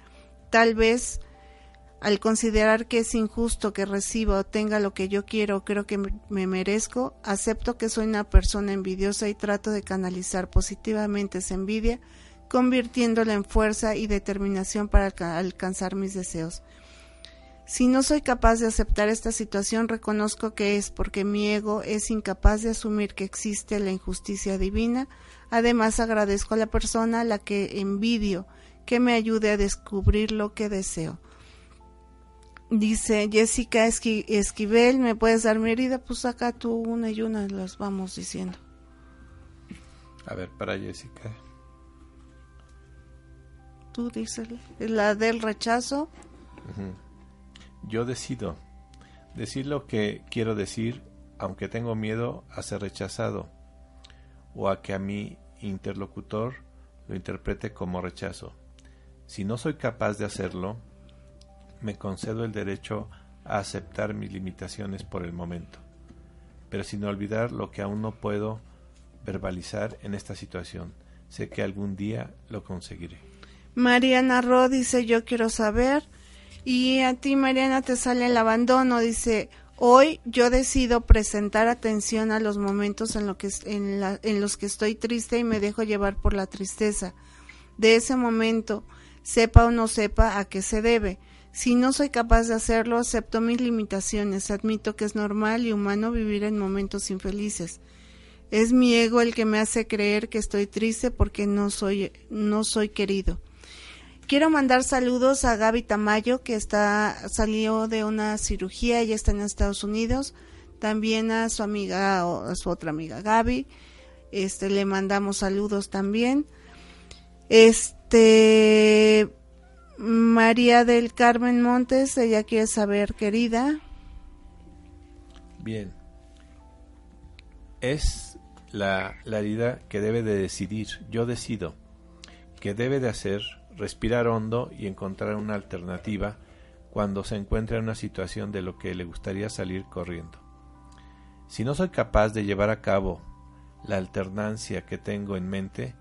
tal vez al considerar que es injusto que reciba o tenga lo que yo quiero creo que me merezco, acepto que soy una persona envidiosa y trato de canalizar positivamente esa envidia, convirtiéndola en fuerza y determinación para alcanzar mis deseos. Si no soy capaz de aceptar esta situación, reconozco que es porque mi ego es incapaz de asumir que existe la injusticia divina. Además, agradezco a la persona a la que envidio que me ayude a descubrir lo que deseo. Dice Jessica Esquivel, ¿me puedes dar mi herida? Pues acá tú una y una las vamos diciendo. A ver, para Jessica. Tú dices, la del rechazo. Yo decido decir lo que quiero decir, aunque tengo miedo a ser rechazado o a que a mi interlocutor lo interprete como rechazo. Si no soy capaz de hacerlo, me concedo el derecho a aceptar mis limitaciones por el momento, pero sin olvidar lo que aún no puedo verbalizar en esta situación. Sé que algún día lo conseguiré. Mariana Ro dice yo quiero saber y a ti Mariana te sale el abandono, dice Hoy yo decido presentar atención a los momentos en, en, en los que estoy triste y me dejo llevar por la tristeza. De ese momento, sepa o no sepa a qué se debe. Si no soy capaz de hacerlo, acepto mis limitaciones, admito que es normal y humano vivir en momentos infelices. Es mi ego el que me hace creer que estoy triste porque no soy, no soy querido. Quiero mandar saludos a Gaby Tamayo, que está, salió de una cirugía y está en Estados Unidos. También a su amiga, a su otra amiga Gaby. Este, le mandamos saludos también. Este, María del Carmen Montes, ella quiere saber, querida. Bien. Es la, la herida que debe de decidir. Yo decido. ¿Qué debe de hacer? Respirar hondo y encontrar una alternativa cuando se encuentra en una situación de lo que le gustaría salir corriendo. Si no soy capaz de llevar a cabo la alternancia que tengo en mente,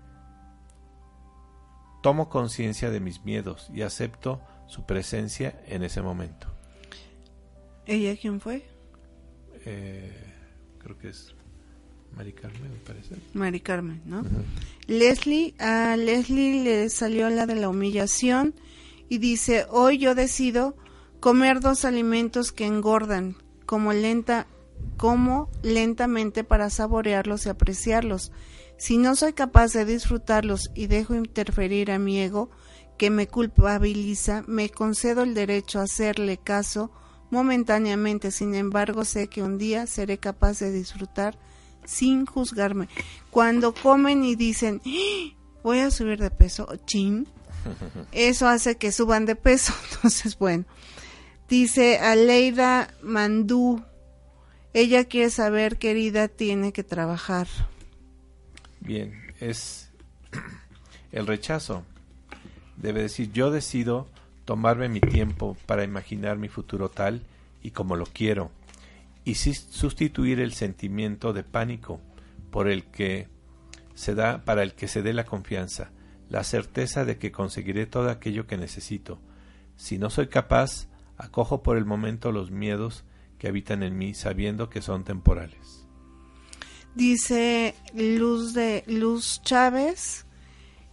tomo conciencia de mis miedos y acepto su presencia en ese momento. ¿Ella quién fue? Eh, creo que es Mari Carmen, me parece. Mari Carmen, ¿no? Leslie, a Leslie le salió la de la humillación y dice, hoy yo decido comer dos alimentos que engordan, como lenta, como lentamente para saborearlos y apreciarlos Si no soy capaz de disfrutarlos y dejo interferir a mi ego, que me culpabiliza, me concedo el derecho a hacerle caso momentáneamente, sin embargo sé que un día seré capaz de disfrutar sin juzgarme. Cuando comen y dicen, ¡Ah! voy a subir de peso, chin, eso hace que suban de peso. [LAUGHS] Entonces, bueno, dice Aleida Mandú, ella quiere saber qué herida tiene que trabajar. Bien, es [CLEARS THROAT] el rechazo. Debe decir, yo decido tomarme mi tiempo para imaginar mi futuro tal y como lo quiero, y sustituir el sentimiento de pánico por el que se da para el que se dé la confianza, la certeza de que conseguiré todo aquello que necesito. Si no soy capaz, acojo por el momento los miedos que habitan en mí, sabiendo que son temporales. Dice Luz de Luz Chávez,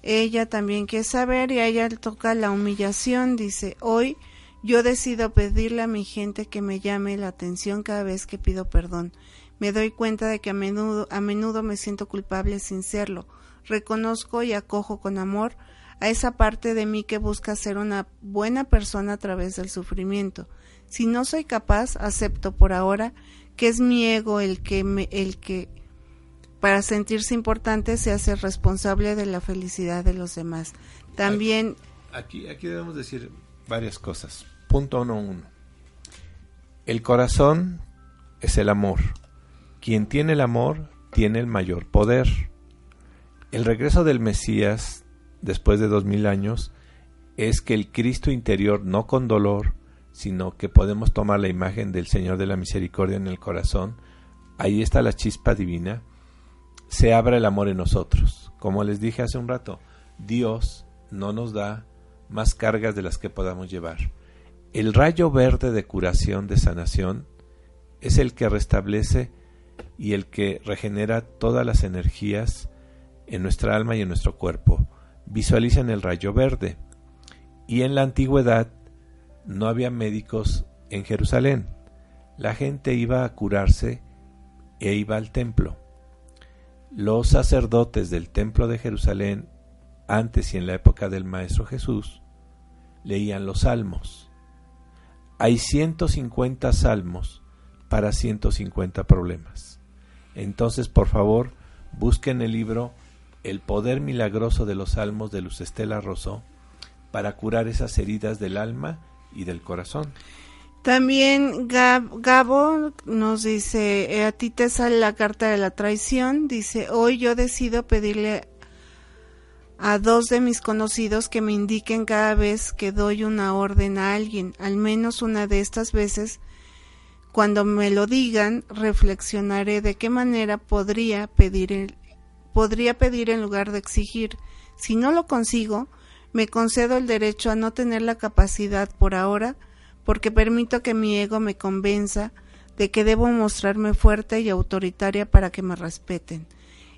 ella también quiere saber y a ella le toca la humillación. Dice, hoy yo decido pedirle a mi gente que me llame la atención cada vez que pido perdón. Me doy cuenta de que a menudo, a menudo me siento culpable sin serlo. Reconozco y acojo con amor a esa parte de mí que busca ser una buena persona a través del sufrimiento. Si no soy capaz, acepto por ahora que es mi ego el que me, el que para sentirse importante se hace responsable de la felicidad de los demás. También... Aquí, aquí debemos decir varias cosas. Punto uno, uno. El corazón es el amor. Quien tiene el amor tiene el mayor poder. El regreso del Mesías, después de dos mil años, es que el Cristo interior, no con dolor, sino que podemos tomar la imagen del Señor de la Misericordia en el corazón, ahí está la chispa divina, se abra el amor en nosotros. Como les dije hace un rato, Dios no nos da más cargas de las que podamos llevar. El rayo verde de curación, de sanación, es el que restablece y el que regenera todas las energías en nuestra alma y en nuestro cuerpo. Visualicen el rayo verde. Y en la antigüedad no había médicos en Jerusalén. La gente iba a curarse e iba al templo. Los sacerdotes del templo de Jerusalén, antes y en la época del Maestro Jesús, leían los salmos. Hay 150 salmos para 150 problemas. Entonces, por favor, busquen el libro El poder milagroso de los salmos de Luz Estela Rosó para curar esas heridas del alma y del corazón. También Gabo nos dice, eh, a ti te sale la carta de la traición, dice, hoy yo decido pedirle a dos de mis conocidos que me indiquen cada vez que doy una orden a alguien, al menos una de estas veces, cuando me lo digan, reflexionaré de qué manera podría pedir, podría pedir en lugar de exigir. Si no lo consigo, me concedo el derecho a no tener la capacidad por ahora porque permito que mi ego me convenza de que debo mostrarme fuerte y autoritaria para que me respeten.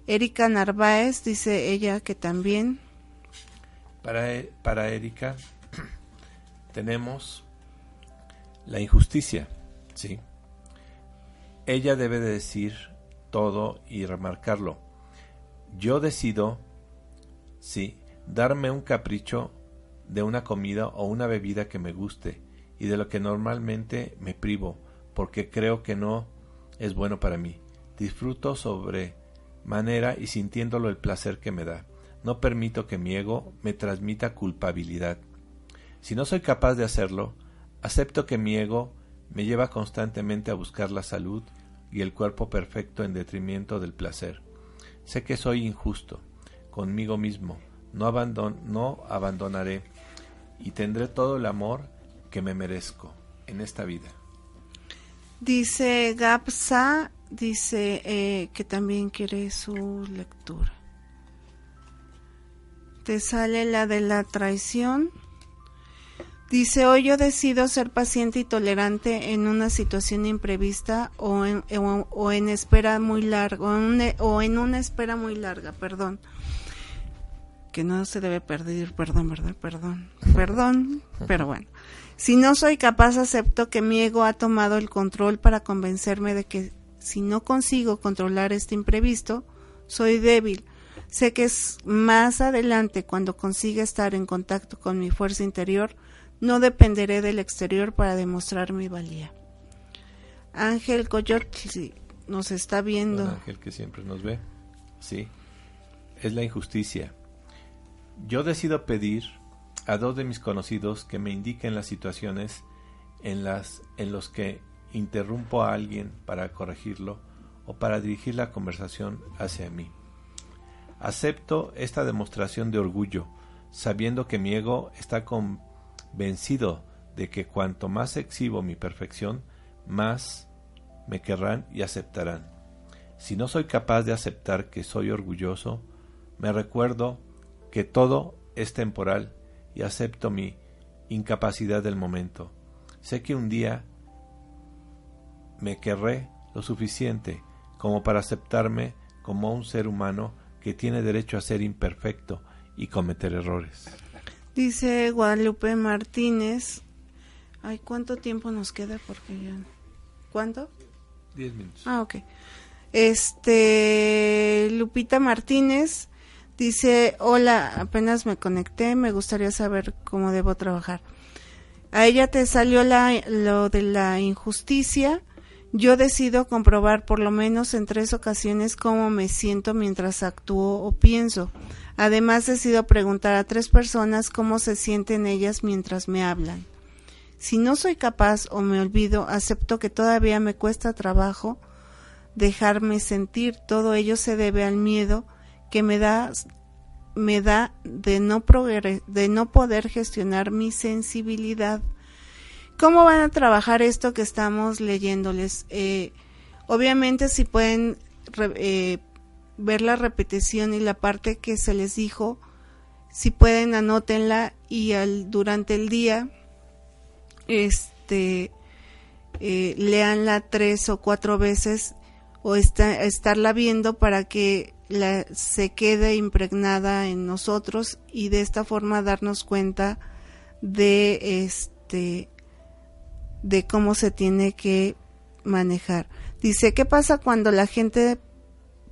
Erika Narváez dice ella que también. Para, e, para Erika [CLEARS THROAT] tenemos la injusticia, ¿sí? Ella debe de decir todo y remarcarlo. Yo decido, sí, darme un capricho de una comida o una bebida que me guste y de lo que normalmente me privo porque creo que no es bueno para mí. Disfruto sobre manera y sintiéndolo el placer que me da. No permito que mi ego me transmita culpabilidad. Si no soy capaz de hacerlo, acepto que mi ego me lleva constantemente a buscar la salud y el cuerpo perfecto en detrimento del placer. Sé que soy injusto conmigo mismo, no, no abandonaré y tendré todo el amor que me merezco en esta vida. Dice Gapsa, dice eh, que también quiere su lectura. Te sale la de la traición. Dice, hoy yo decido ser paciente y tolerante en una situación imprevista o en, o, espera muy larga, o en una espera muy larga, perdón que no se debe perder, perdón, ¿verdad? Perdón, perdón, pero bueno. Si no soy capaz, acepto que mi ego ha tomado el control para convencerme de que si no consigo controlar este imprevisto, soy débil, Sé que es más adelante cuando consiga estar en contacto con mi fuerza interior, no dependeré del exterior para demostrar mi valía. Ángel Coyotl nos está viendo. Ángel que siempre nos ve. Sí. Es la injusticia. Yo decido pedir a dos de mis conocidos que me indiquen las situaciones en las en los que interrumpo a alguien para corregirlo o para dirigir la conversación hacia mí. Acepto esta demostración de orgullo, sabiendo que mi ego está convencido de que cuanto más exhibo mi perfección, más me querrán y aceptarán. Si no soy capaz de aceptar que soy orgulloso, me recuerdo que todo es temporal y acepto mi incapacidad del momento. Sé que un día me querré lo suficiente como para aceptarme como un ser humano que tiene derecho a ser imperfecto y cometer errores. Dice Guadalupe Martínez. Ay, ¿cuánto tiempo nos queda? Porque ya... ¿Cuánto? Diez minutos. Ah, ok. Este, Lupita Martínez dice, hola, apenas me conecté, me gustaría saber cómo debo trabajar. A ella te salió la, lo de la injusticia. Yo decido comprobar por lo menos en tres ocasiones cómo me siento mientras actúo o pienso. Además decido preguntar a tres personas cómo se sienten ellas mientras me hablan. Si no soy capaz o me olvido, acepto que todavía me cuesta trabajo dejarme sentir. Todo ello se debe al miedo que me da me da de no, de no poder gestionar mi sensibilidad. ¿Cómo van a trabajar esto que estamos leyéndoles? Eh, obviamente si pueden eh, ver la repetición y la parte que se les dijo, si pueden anótenla y al, durante el día este eh, leanla tres o cuatro veces o estarla viendo para que se quede impregnada en nosotros y de esta forma darnos cuenta de este de cómo se tiene que manejar. Dice, ¿qué pasa cuando la gente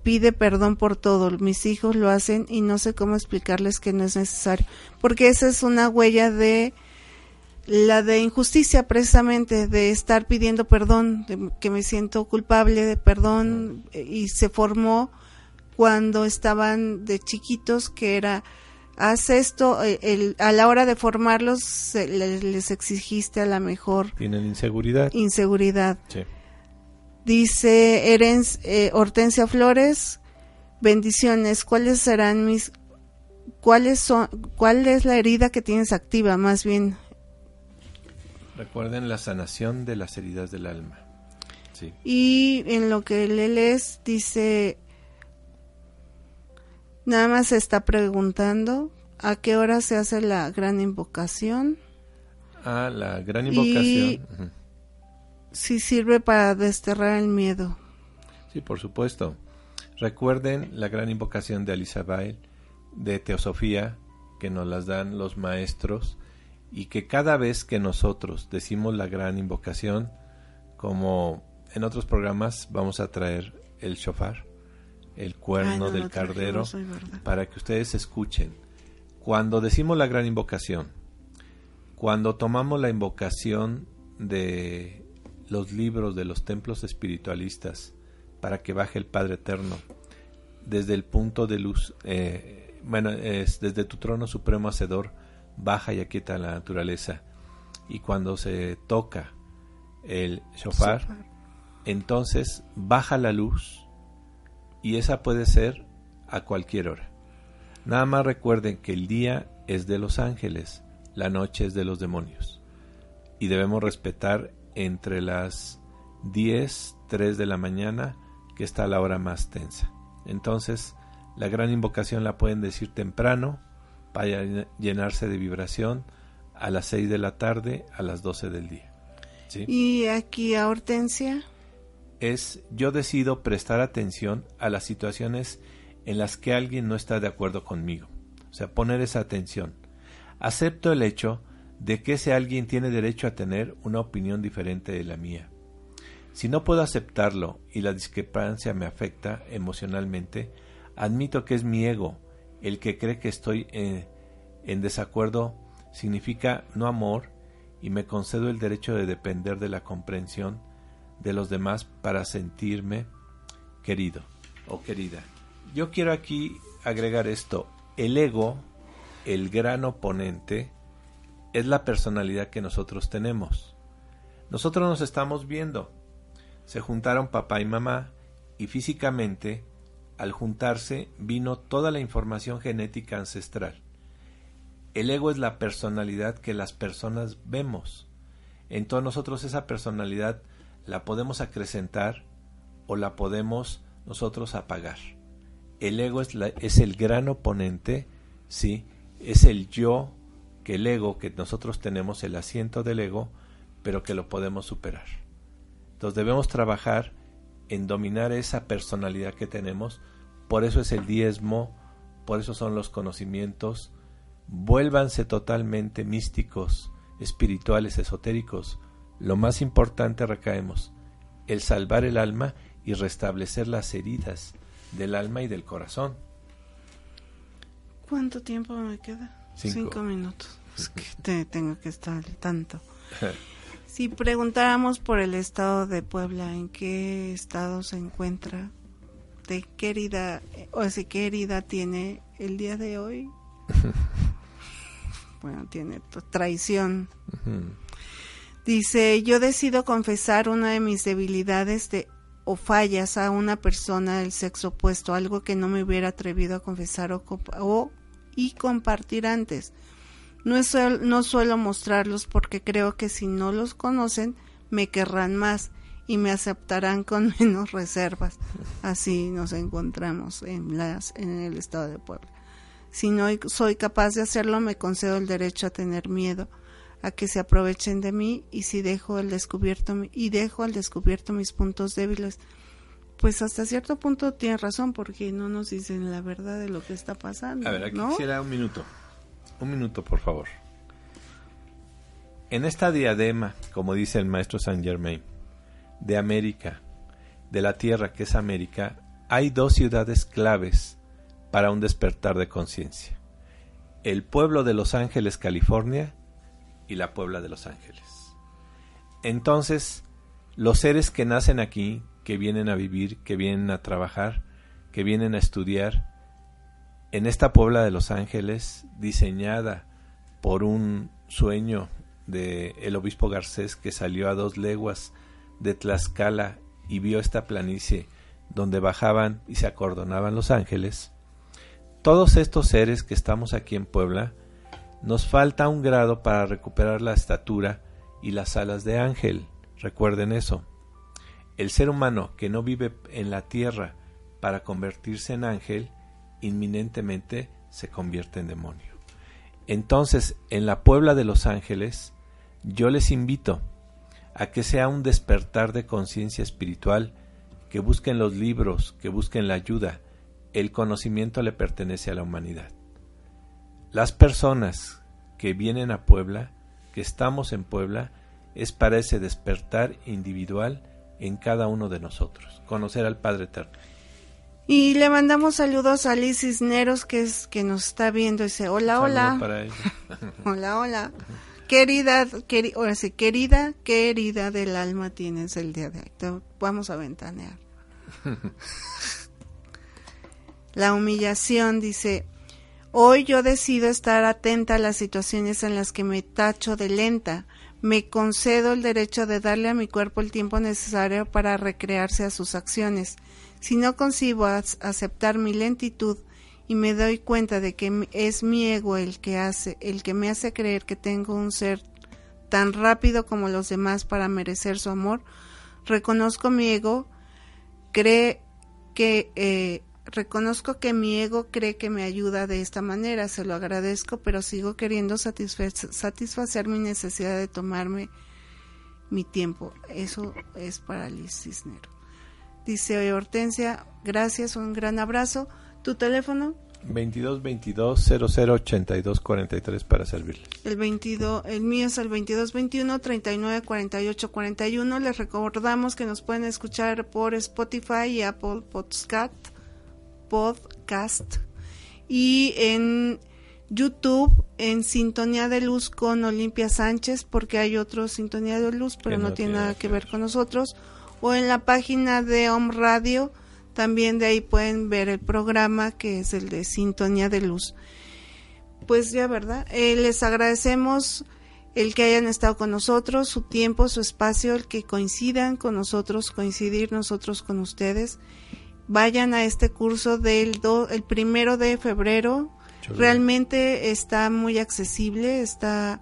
pide perdón por todo? Mis hijos lo hacen y no sé cómo explicarles que no es necesario, porque esa es una huella de la de injusticia precisamente de estar pidiendo perdón, de que me siento culpable de perdón y se formó cuando estaban de chiquitos que era haz esto eh, el, a la hora de formarlos les, exigiste a la mejor tienen inseguridad. inseguridad. Dice Erens eh, Hortensia Flores bendiciones. Cuáles serán mis cuáles son cuál es la herida que tienes activa más bien Recuerden la sanación de las heridas del alma. Sí. Y en lo que le lees dice, nada más se está preguntando a qué hora se hace la gran invocación. Ah, la gran invocación. Si sirve para desterrar el miedo. Sí, por supuesto. Recuerden la gran invocación de Alisabael, de Teosofía, que nos las dan los maestros y que cada vez que nosotros decimos la gran invocación, como en otros programas vamos a traer el shofar, el cuerno del cardero, para que ustedes escuchen. Cuando decimos la gran invocación, cuando tomamos la invocación de los libros de los templos espiritualistas para que baje el Padre Eterno, desde el punto de luz, eh, bueno, es desde tu trono supremo hacedor, baja y aquieta la naturaleza. Y cuando se toca el shofar, entonces baja la luz y esa puede ser a cualquier hora. Nada más recuerden que el día es de los ángeles, la noche es de los demonios. Y debemos respetar entre las 10, 3 de la mañana, que está la hora más tensa. Entonces, la gran invocación la pueden decir temprano, para llenarse de vibración a las 6 de la tarde a las 12 del día. ¿Y aquí a Hortensia? Es yo decido prestar atención a las situaciones en las que alguien no está de acuerdo conmigo. O sea, poner esa atención. Acepto el hecho de que ese alguien tiene derecho a tener una opinión diferente de la mía. Si no puedo aceptarlo y la discrepancia me afecta emocionalmente, Admito que es mi ego el que cree que estoy en, en desacuerdo significa no amor y me concedo el derecho de depender de la comprensión de los demás para sentirme querido o querida. Yo quiero aquí agregar esto. El ego, el gran oponente, es la personalidad que nosotros tenemos. Nosotros nos estamos viendo. Se juntaron papá y mamá y físicamente, al juntarse, vino toda la información genética ancestral. El ego es la personalidad que las personas vemos. En todos nosotros esa personalidad la podemos acrecentar o la podemos nosotros apagar. El ego es, es el gran oponente, ¿sí? Es el yo, que el ego, que nosotros tenemos el asiento del ego, pero que lo podemos superar. Entonces debemos trabajar en dominar esa personalidad que tenemos, por eso es el diezmo, por eso son los conocimientos, vuélvanse totalmente místicos, espirituales, esotéricos. Lo más importante recaemos, el salvar el alma y restablecer las heridas del alma y del corazón. ¿Cuánto tiempo me queda? Cinco, minutos. Es que [LAUGHS] te, tengo que estar al tanto. [LAUGHS] si preguntáramos por el estado de Puebla, ¿en qué estado se encuentra? ¿De qué herida, o sea, qué herida tiene el día de hoy? [LAUGHS] bueno, tiene traición. Dice, yo decido confesar una de mis debilidades de, o fallas a una persona del sexo opuesto, algo que no me hubiera atrevido a confesar o, o y compartir antes. No, no suelo mostrarlos porque creo que si no los conocen me querrán más y me aceptarán con [LAUGHS] menos reservas. Así nos encontramos en, las, en el estado de Puebla. Si no soy capaz de hacerlo, me concedo el derecho a tener miedo a que se aprovechen de mí y si dejo el descubierto y dejo al descubierto mis puntos débiles, pues hasta cierto punto tiene razón porque no nos dicen la verdad de lo que está pasando. A ver, aquí quisiera un minuto. Un minuto, por favor. En esta diadema, como dice el maestro Saint Germain, de América, de la Tierra que es América, hay dos ciudades claves para un despertar de conciencia. El pueblo de Los Ángeles, California, y la Puebla de Los Ángeles. Entonces, los seres que nacen aquí, que vienen a vivir, que vienen a trabajar, que vienen a estudiar, en esta Puebla de Los Ángeles, diseñada por un sueño de el obispo Garcés que salió a dos leguas de Tlaxcala y vio esta planicie donde bajaban y se acordonaban los ángeles, todos estos seres que estamos aquí en Puebla, nos falta un grado para recuperar la estatura y las alas de ángel. Recuerden eso. El ser humano que no vive en la tierra para convertirse en ángel, inminentemente se convierte en demonio. Entonces, en la Puebla de los Ángeles, yo les invito a que sea un despertar de conciencia espiritual, que busquen los libros, que busquen la ayuda, el conocimiento le pertenece a la humanidad. Las personas que vienen a Puebla, que estamos en Puebla, es para ese despertar individual en cada uno de nosotros, conocer al Padre Eterno. Y le mandamos saludos a Liz Cisneros, que es que nos está viendo, dice, hola, hola. [LAUGHS] hola, hola. Querida, ahora sí, querida, qué herida del alma tienes el día de hoy. vamos a ventanear. [LAUGHS] La humillación dice, hoy yo decido estar atenta a las situaciones en las que me tacho de lenta. Me concedo el derecho de darle a mi cuerpo el tiempo necesario para recrearse a sus acciones. Si no consigo aceptar mi lentitud y me doy cuenta de que es mi ego el que hace, el que me hace creer que tengo un ser tan rápido como los demás para merecer su amor, reconozco mi ego, cree que eh, Reconozco que mi ego cree que me ayuda de esta manera, se lo agradezco, pero sigo queriendo satisfacer mi necesidad de tomarme mi tiempo. Eso es para Liz Cisnero. Dice Hortensia, gracias, un gran abrazo. ¿Tu teléfono? 22 22 00 82 43 para servirles. El 22, el mío es el 22 21 39 48 41. Les recordamos que nos pueden escuchar por Spotify y Apple Podcast Podcast y en YouTube en Sintonía de Luz con Olimpia Sánchez, porque hay otro Sintonía de Luz, pero no, tiene nada que ver con nosotros, o en la página de Home Radio, también de ahí pueden ver el programa que es el de Sintonía de Luz. Pues ya, ¿verdad? Eh, les agradecemos el que hayan estado con nosotros, su tiempo, su espacio, el que coincidan con nosotros, coincidir nosotros con ustedes. Vayan a este curso del el primero de febrero. Realmente está muy accesible, está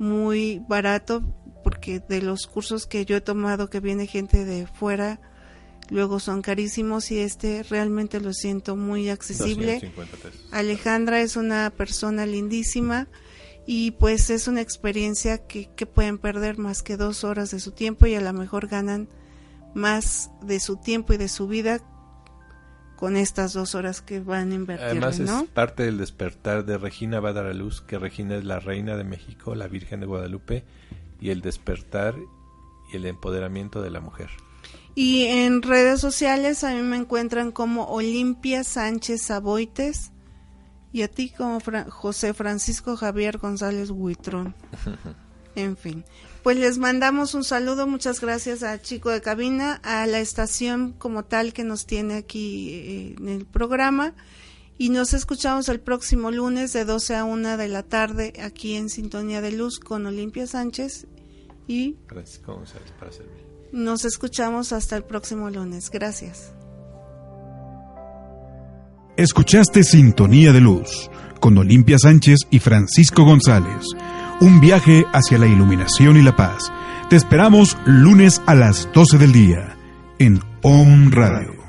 muy barato, porque de los cursos que yo he tomado que viene gente de fuera, luego son carísimos y este realmente lo siento muy accesible. Alejandra es una persona lindísima y pues es una experiencia que, que, pueden perder más que dos horas de su tiempo y a lo mejor ganan más de su tiempo y de su vida con estas dos horas que van a invertir. Además es parte del despertar de Regina va a dar a luz, que Regina es la reina de México, la Virgen de Guadalupe, y el despertar y el empoderamiento de la mujer. Y en redes sociales a mí me encuentran como Olimpia Sánchez Aboites y a ti como José Francisco Javier González Huitrón. [LAUGHS] En fin, pues les mandamos un saludo, muchas gracias a Chico de Cabina, a la estación como tal que nos tiene aquí eh, en el programa y nos escuchamos el próximo lunes de 12 a 1 de la tarde aquí en Sintonía de Luz con Olimpia Sánchez y Francisco González para servir. Nos escuchamos hasta el próximo lunes. Gracias. Escuchaste Sintonía de Luz con Olimpia Sánchez y Francisco González. Un viaje hacia la iluminación y la paz. Te esperamos lunes a las 12 del día en OM Radio.